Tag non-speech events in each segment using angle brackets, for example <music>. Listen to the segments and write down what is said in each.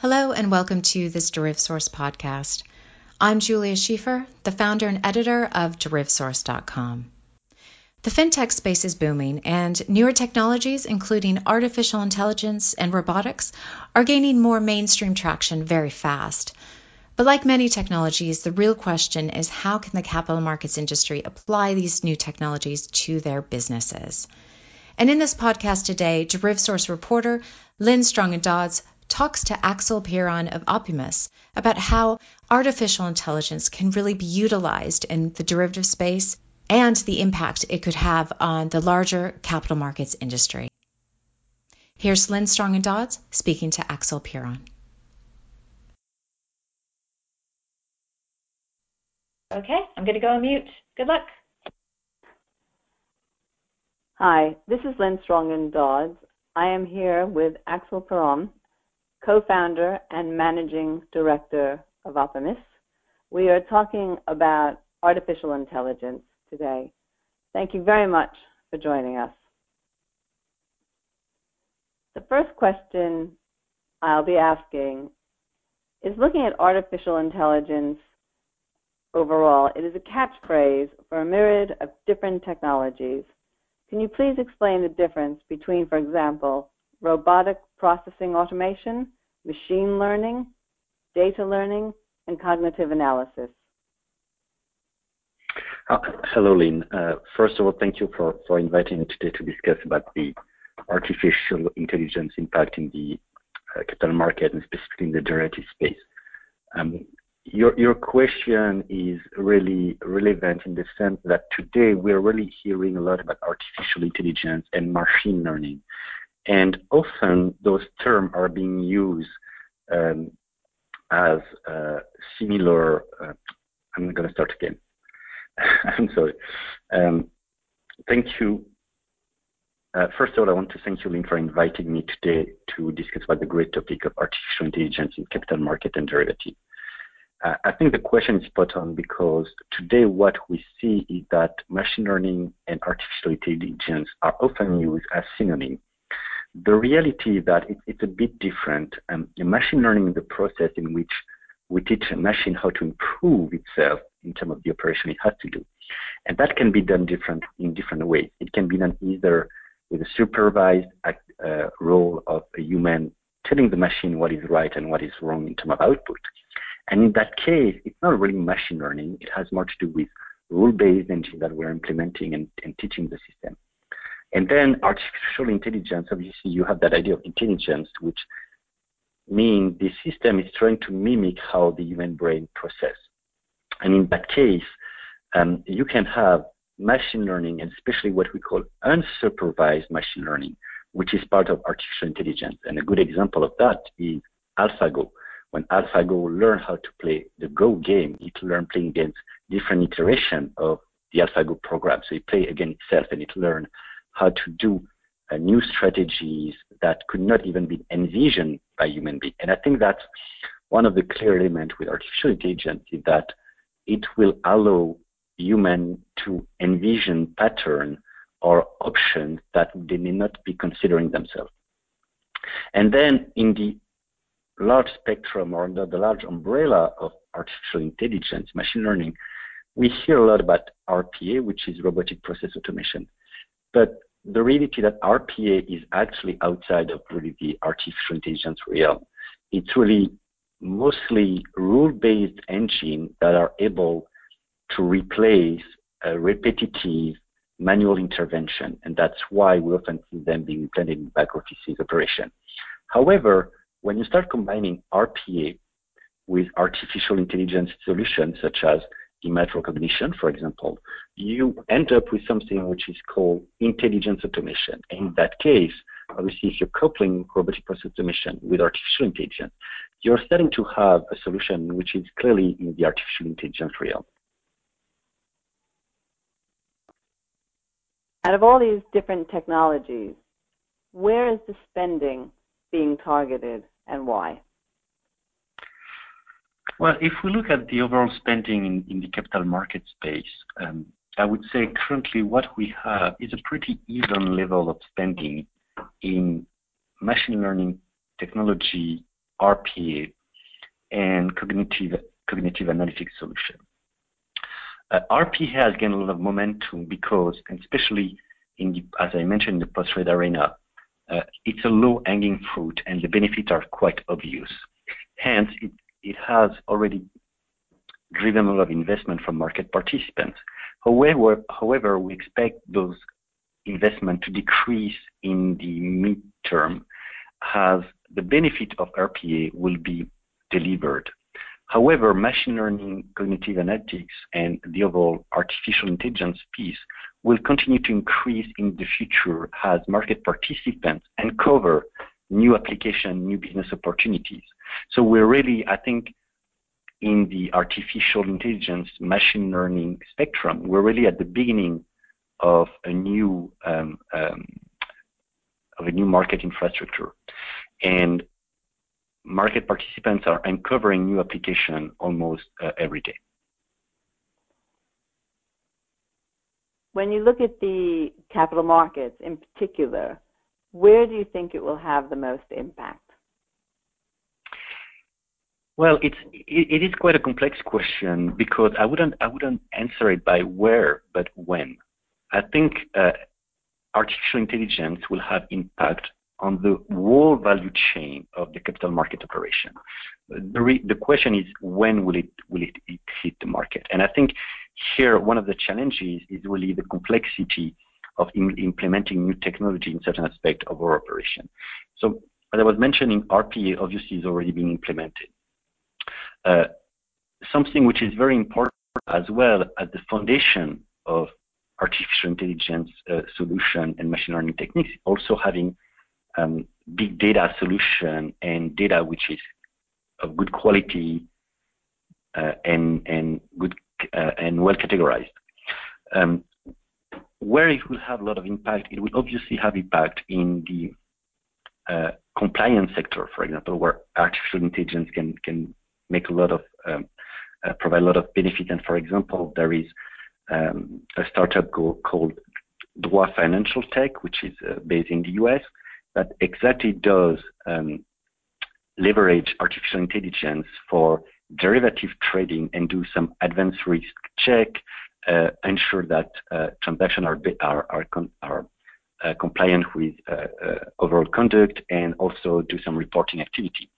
Hello, and welcome to this DerivSource podcast. I'm Julia Schieffer, the founder and editor of DerivSource.com. The fintech space is booming, and newer technologies, including artificial intelligence and robotics, are gaining more mainstream traction very fast. But like many technologies, the real question is how can the capital markets industry apply these new technologies to their businesses? And in this podcast today, DerivSource reporter Lynn Strongin Dodds talks to Axel Pierron of Opimas about how artificial intelligence can really be utilized in the derivative space and the impact it could have on the larger capital markets industry. Here's Lynn Strongin Dodds speaking to Axel Pierron. Okay, I'm going to go on mute. Good luck. Hi, this is Lynn Strongin Dodds. I am here with Axel Pierron, co-founder and managing director of Opimas. We are talking about artificial intelligence today. Thank you very much for joining us. The first question I'll be asking is looking at artificial intelligence overall. It is a catchphrase for a myriad of different technologies. Can you please explain the difference between, for example, robotic processing automation machine learning, data learning, and cognitive analysis. Uh, hello, Lynn. Uh, first of all, thank you for, for inviting me today to discuss about the artificial intelligence impact in the uh, capital market and specifically in the derivative space. Um, your, your question is really relevant in the sense that today we're really hearing a lot about artificial intelligence and machine learning. And often those terms are being used um, as uh, similar. Uh, I'm going to start again. <laughs> I'm sorry. Um, thank you. Uh, first of all, I want to thank you, Lynn, for inviting me today to discuss about the great topic of artificial intelligence in capital market and derivative. Uh, I think the question is spot on because today what we see is that machine learning and artificial intelligence are often used as synonyms the reality is that it, it's a bit different. Um, machine learning is the process in which we teach a machine how to improve itself in terms of the operation it has to do. And that can be done different in different ways. It can be done either with a supervised act, uh, role of a human telling the machine what is right and what is wrong in terms of output. And in that case, it's not really machine learning. It has more to do with rule-based engine that we're implementing and, and teaching the system. And then artificial intelligence, obviously you have that idea of intelligence, which means the system is trying to mimic how the human brain process. And in that case, um, you can have machine learning, and especially what we call unsupervised machine learning, which is part of artificial intelligence. And a good example of that is AlphaGo. When AlphaGo learned how to play the Go game, it learned playing against different iterations of the AlphaGo program. So it played against itself and it learned how to do uh, new strategies that could not even be envisioned by human beings. And I think that's one of the clear elements with artificial intelligence is that it will allow human to envision pattern or options that they may not be considering themselves. And then in the large spectrum or under the large umbrella of artificial intelligence, machine learning, we hear a lot about RPA, which is robotic process automation. But the reality that RPA is actually outside of really the artificial intelligence realm. It's really mostly rule-based engine that are able to replace a repetitive manual intervention, and that's why we often see them being implemented in back offices operation. However, when you start combining RPA with artificial intelligence solutions such as image recognition, for example, you end up with something which is called intelligence automation. In that case, obviously, if you're coupling robotic process automation with artificial intelligence, you're starting to have a solution which is clearly in the artificial intelligence realm. Out of all these different technologies, where is the spending being targeted and why? Well, if we look at the overall spending in, in the capital market space, um, I would say currently what we have is a pretty even level of spending in machine learning technology RPA, and cognitive cognitive analytics solution. Uh, RPA has gained a lot of momentum because, especially in the, as I mentioned, in the post-trade arena, uh, it's a low-hanging fruit and the benefits are quite obvious. Hence, it has already driven a lot of investment from market participants. However, however, we expect those investment to decrease in the midterm as the benefit of RPA will be delivered. However, machine learning, cognitive analytics, and the overall artificial intelligence piece will continue to increase in the future as market participants uncover new application, new business opportunities. So we're really, I think, in the artificial intelligence, machine learning spectrum, we're really at the beginning of a new um, um, of a new market infrastructure, and market participants are uncovering new application almost uh, every day. When you look at the capital markets in particular, where do you think it will have the most impact? Well, it's it, it is quite a complex question because I wouldn't I wouldn't answer it by where but when. I think uh, artificial intelligence will have impact on the whole value chain of the capital market operation. The, re- the question is when will it will it, it hit the market? And I think here one of the challenges is really the complexity of in, implementing new technology in certain aspect of our operation. So as I was mentioning, RPA obviously is already being implemented. Uh, something which is very important as well as the foundation of artificial intelligence uh, solution and machine learning techniques, also having um, big data solution and data which is of good quality uh, and and good uh, and well categorized. Um, where it will have a lot of impact, it will obviously have impact in the uh, compliance sector, for example, where artificial intelligence can can make a lot of um, uh, provide a lot of benefit. And for example, there is um, a startup called Droit Financial Tech, which is uh, based in the US, that exactly does um, leverage artificial intelligence for derivative trading and do some advanced risk check, uh, ensure that uh, transactions are are are, are uh, compliant with uh, overall conduct, and also do some reporting activity.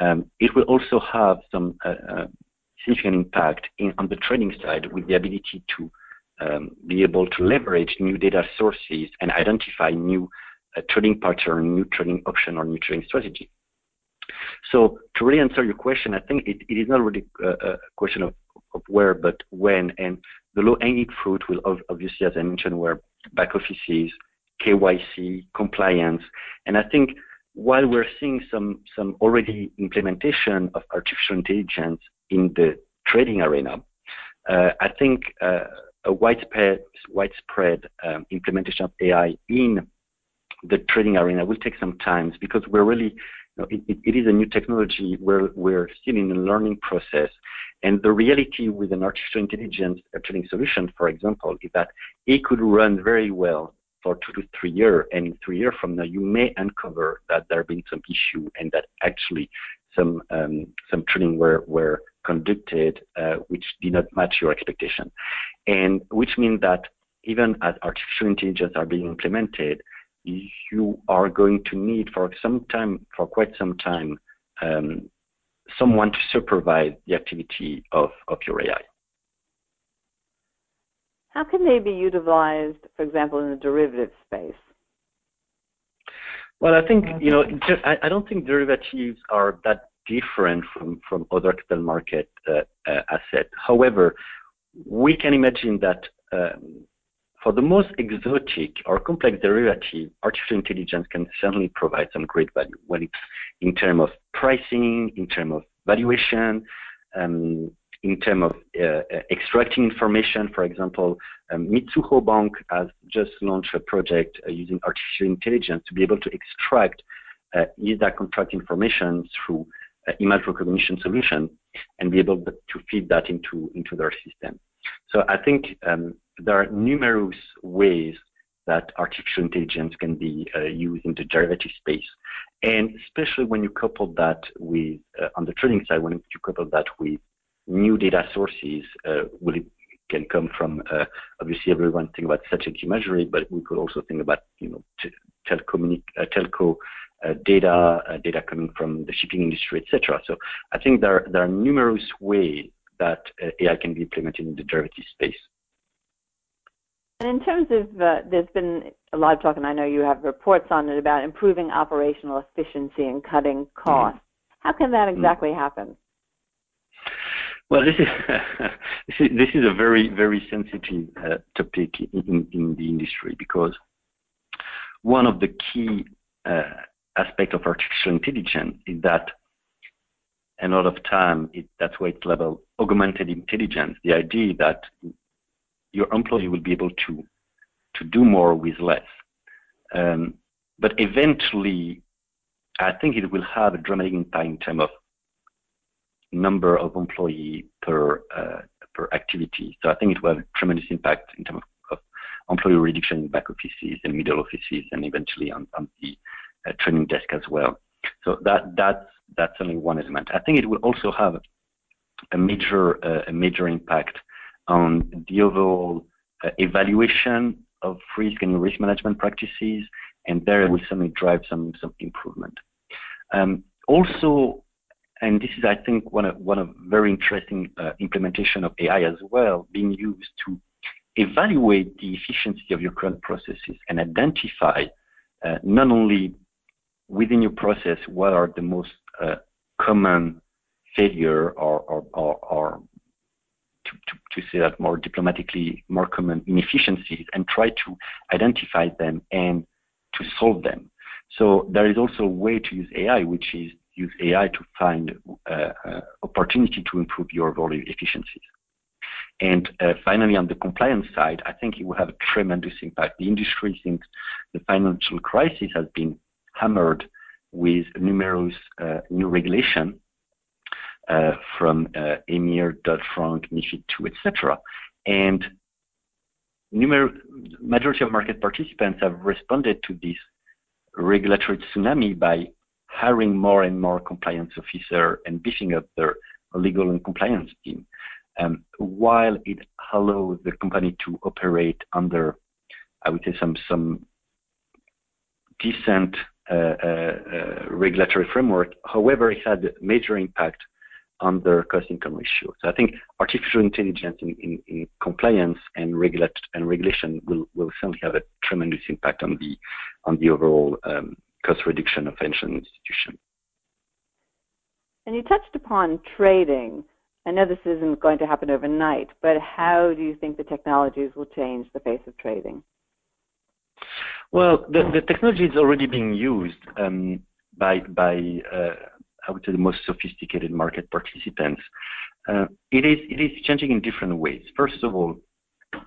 Um, it will also have some uh, significant impact in, on the trading side with the ability to um, be able to leverage new data sources and identify new uh, trading pattern, new trading option, or new trading strategy. So to really answer your question, I think it, it is not really a, a question of, of, where, but when. And the low-hanging fruit will obviously, as I mentioned, where back offices, KYC, compliance, and I think while we're seeing some some already implementation of artificial intelligence in the trading arena, uh, I think uh, a widespread widespread um, implementation of AI in the trading arena will take some time because we're really you know, it, it is a new technology. We're we're still in a learning process, and the reality with an artificial intelligence trading solution, for example, is that it could run very well for two to three years, and three years from now, you may uncover that there have been some issue and that actually some um, some training were were conducted uh, which did not match your expectation, and which means that even as artificial intelligence are being implemented, you are going to need for some time, for quite some time, um, someone to supervise the activity of, of your AI. How can they be utilized, for example, in the derivative space? Well, I think you know, I, don't think derivatives are that different from from other capital market uh, uh, assets. However, we can imagine that um, for the most exotic or complex derivative, artificial intelligence can certainly provide some great value when it's in terms of pricing, in terms of valuation, um, in terms of uh, uh, extracting information. For example, um, Mizuho Bank has just launched a project uh, using artificial intelligence to be able to extract uh, ISDA contract information through uh, image recognition solution and be able to feed that into, into their system. So I think um, there are numerous ways that artificial intelligence can be uh, used in the derivative space. And especially when you couple that with, uh, on the trading side, when you couple that with new data sources, uh, will can come from, uh, obviously everyone think about strategy measuring, but we could also think about, you know, t- uh, telco uh, data, uh, data coming from the shipping industry, etc. So I think there, there are numerous ways that uh, AI can be implemented in the derivative space. And in terms of, uh, there's been a lot of talk, and I know you have reports on it about improving operational efficiency and cutting costs. Mm. How can that exactly mm. happen? Well, this is, <laughs> this is a very very sensitive uh, topic in, in the industry because one of the key uh, aspects of artificial intelligence is that a lot of time it, that's why it's labeled augmented intelligence. The idea that your employee will be able to to do more with less. Um, but eventually, I think it will have a dramatic impact in terms of number of employee per uh, per activity. So I think it will have tremendous impact in terms of, of employee reduction in back offices and middle offices, and eventually on, on the uh, training desk as well. So that that's that's only one element. I think it will also have a major uh, a major impact on the overall uh, evaluation of risk and risk management practices, and there it will certainly drive some some improvement. Um, also, and this is, I think, one of one of very interesting uh, implementation of AI as well, being used to evaluate the efficiency of your current processes and identify uh, not only within your process what are the most uh, common failure or, or, or, or to, to, to, say that more diplomatically, more common inefficiencies and try to identify them and to solve them. So there is also a way to use AI, which is use AI to find uh, uh, opportunity to improve your volume efficiencies. And uh, finally, on the compliance side, I think it will have a tremendous impact. The industry, since the financial crisis, has been hammered with numerous uh, new regulation uh, from uh, EMIR, Dodd-Frank, MiFID II, etc. And numer- majority of market participants have responded to this regulatory tsunami by hiring more and more compliance officer and beefing up their legal and compliance team. Um, while it allows the company to operate under, I would say, some some decent uh, uh, uh, regulatory framework, however, it had major impact on their cost-income ratio. So I think artificial intelligence in, in, in compliance and, regulate, and regulation will, will certainly have a tremendous impact on the on the overall um, cost reduction of financial institutions. And you touched upon trading. I know this isn't going to happen overnight, but how do you think the technologies will change the face of trading? Well, the, the technology is already being used um, by by uh, I would say the most sophisticated market participants. Uh, it is it is changing in different ways. First of all,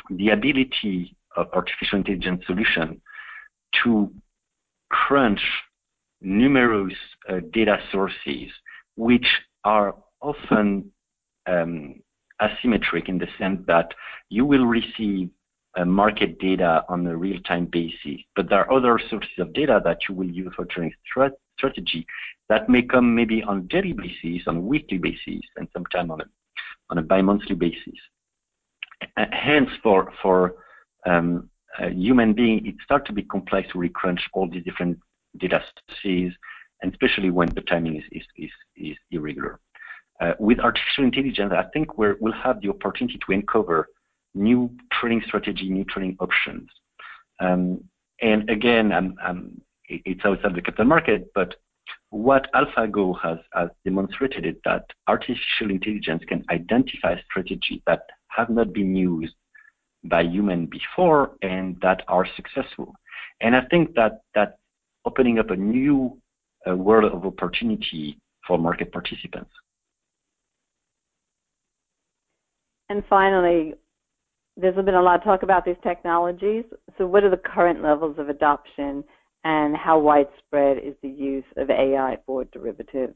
the ability of artificial intelligence solution to crunch numerous uh, data sources, which are often um, asymmetric in the sense that you will receive uh, market data on a real-time basis, but there are other sources of data that you will use for trading strategy that may come maybe on daily basis, on weekly basis, and sometimes on a on a bi-monthly basis. Uh, hence, for for um, human being, it starts to be complex to recrunch all these different data sources, and especially when the timing is is is, is irregular. Uh, with artificial intelligence, I think we will have the opportunity to uncover new trading strategy, new trading options. Um, and again, I'm, I'm, it's outside the capital market, but what AlphaGo has, has demonstrated is that artificial intelligence can identify strategies that have not been used by human before and that are successful. And I think that that opening up a new uh, world of opportunity for market participants. And finally, there's been a lot of talk about these technologies. So, what are the current levels of adoption, and how widespread is the use of AI for derivatives?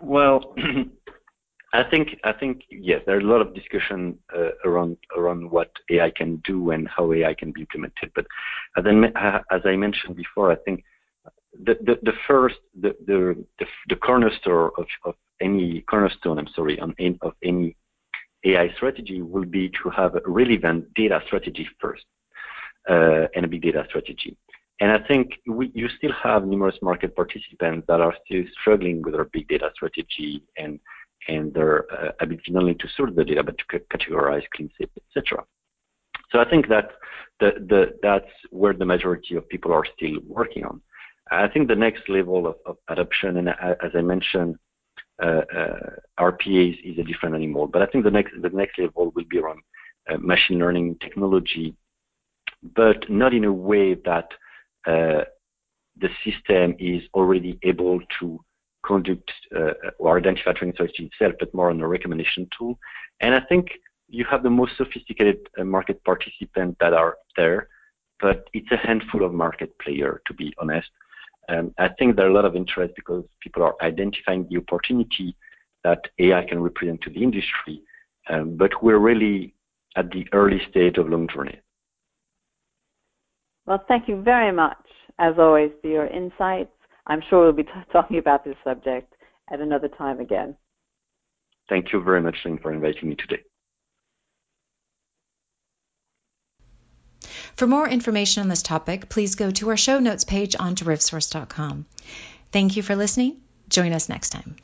Well, <clears throat> I think I think yes, there's a lot of discussion uh, around around what AI can do and how AI can be implemented. But as I, as I mentioned before, I think the, the, the first, the, the, the, the cornerstone of, of any cornerstone, I'm sorry, on of any AI strategy will be to have a relevant data strategy first uh, and a big data strategy. And I think we, you still have numerous market participants that are still struggling with their big data strategy and and their uh, ability not only to sort the data but to categorize, clean it, etc. So I think that the, the, that's where the majority of people are still working on. I think the next level of, of adoption, and as I mentioned, uh, uh, RPAs is a different animal. But I think the next the next level will be around uh, machine learning technology, but not in a way that uh, the system is already able to conduct uh, or identify training itself, but more on a recommendation tool. And I think you have the most sophisticated uh, market participants that are there, but it's a handful of market players, to be honest. Um, I think there are a lot of interest because people are identifying the opportunity that AI can represent to the industry, um, but we're really at the early stage of long journey. Well, thank you very much, as always, for your insights. I'm sure we'll be <laughs> talking about this subject at another time again. Thank you very much, Lynn, for inviting me today. For more information on this topic, please go to our show notes page on derivsource.com. Thank you for listening. Join us next time.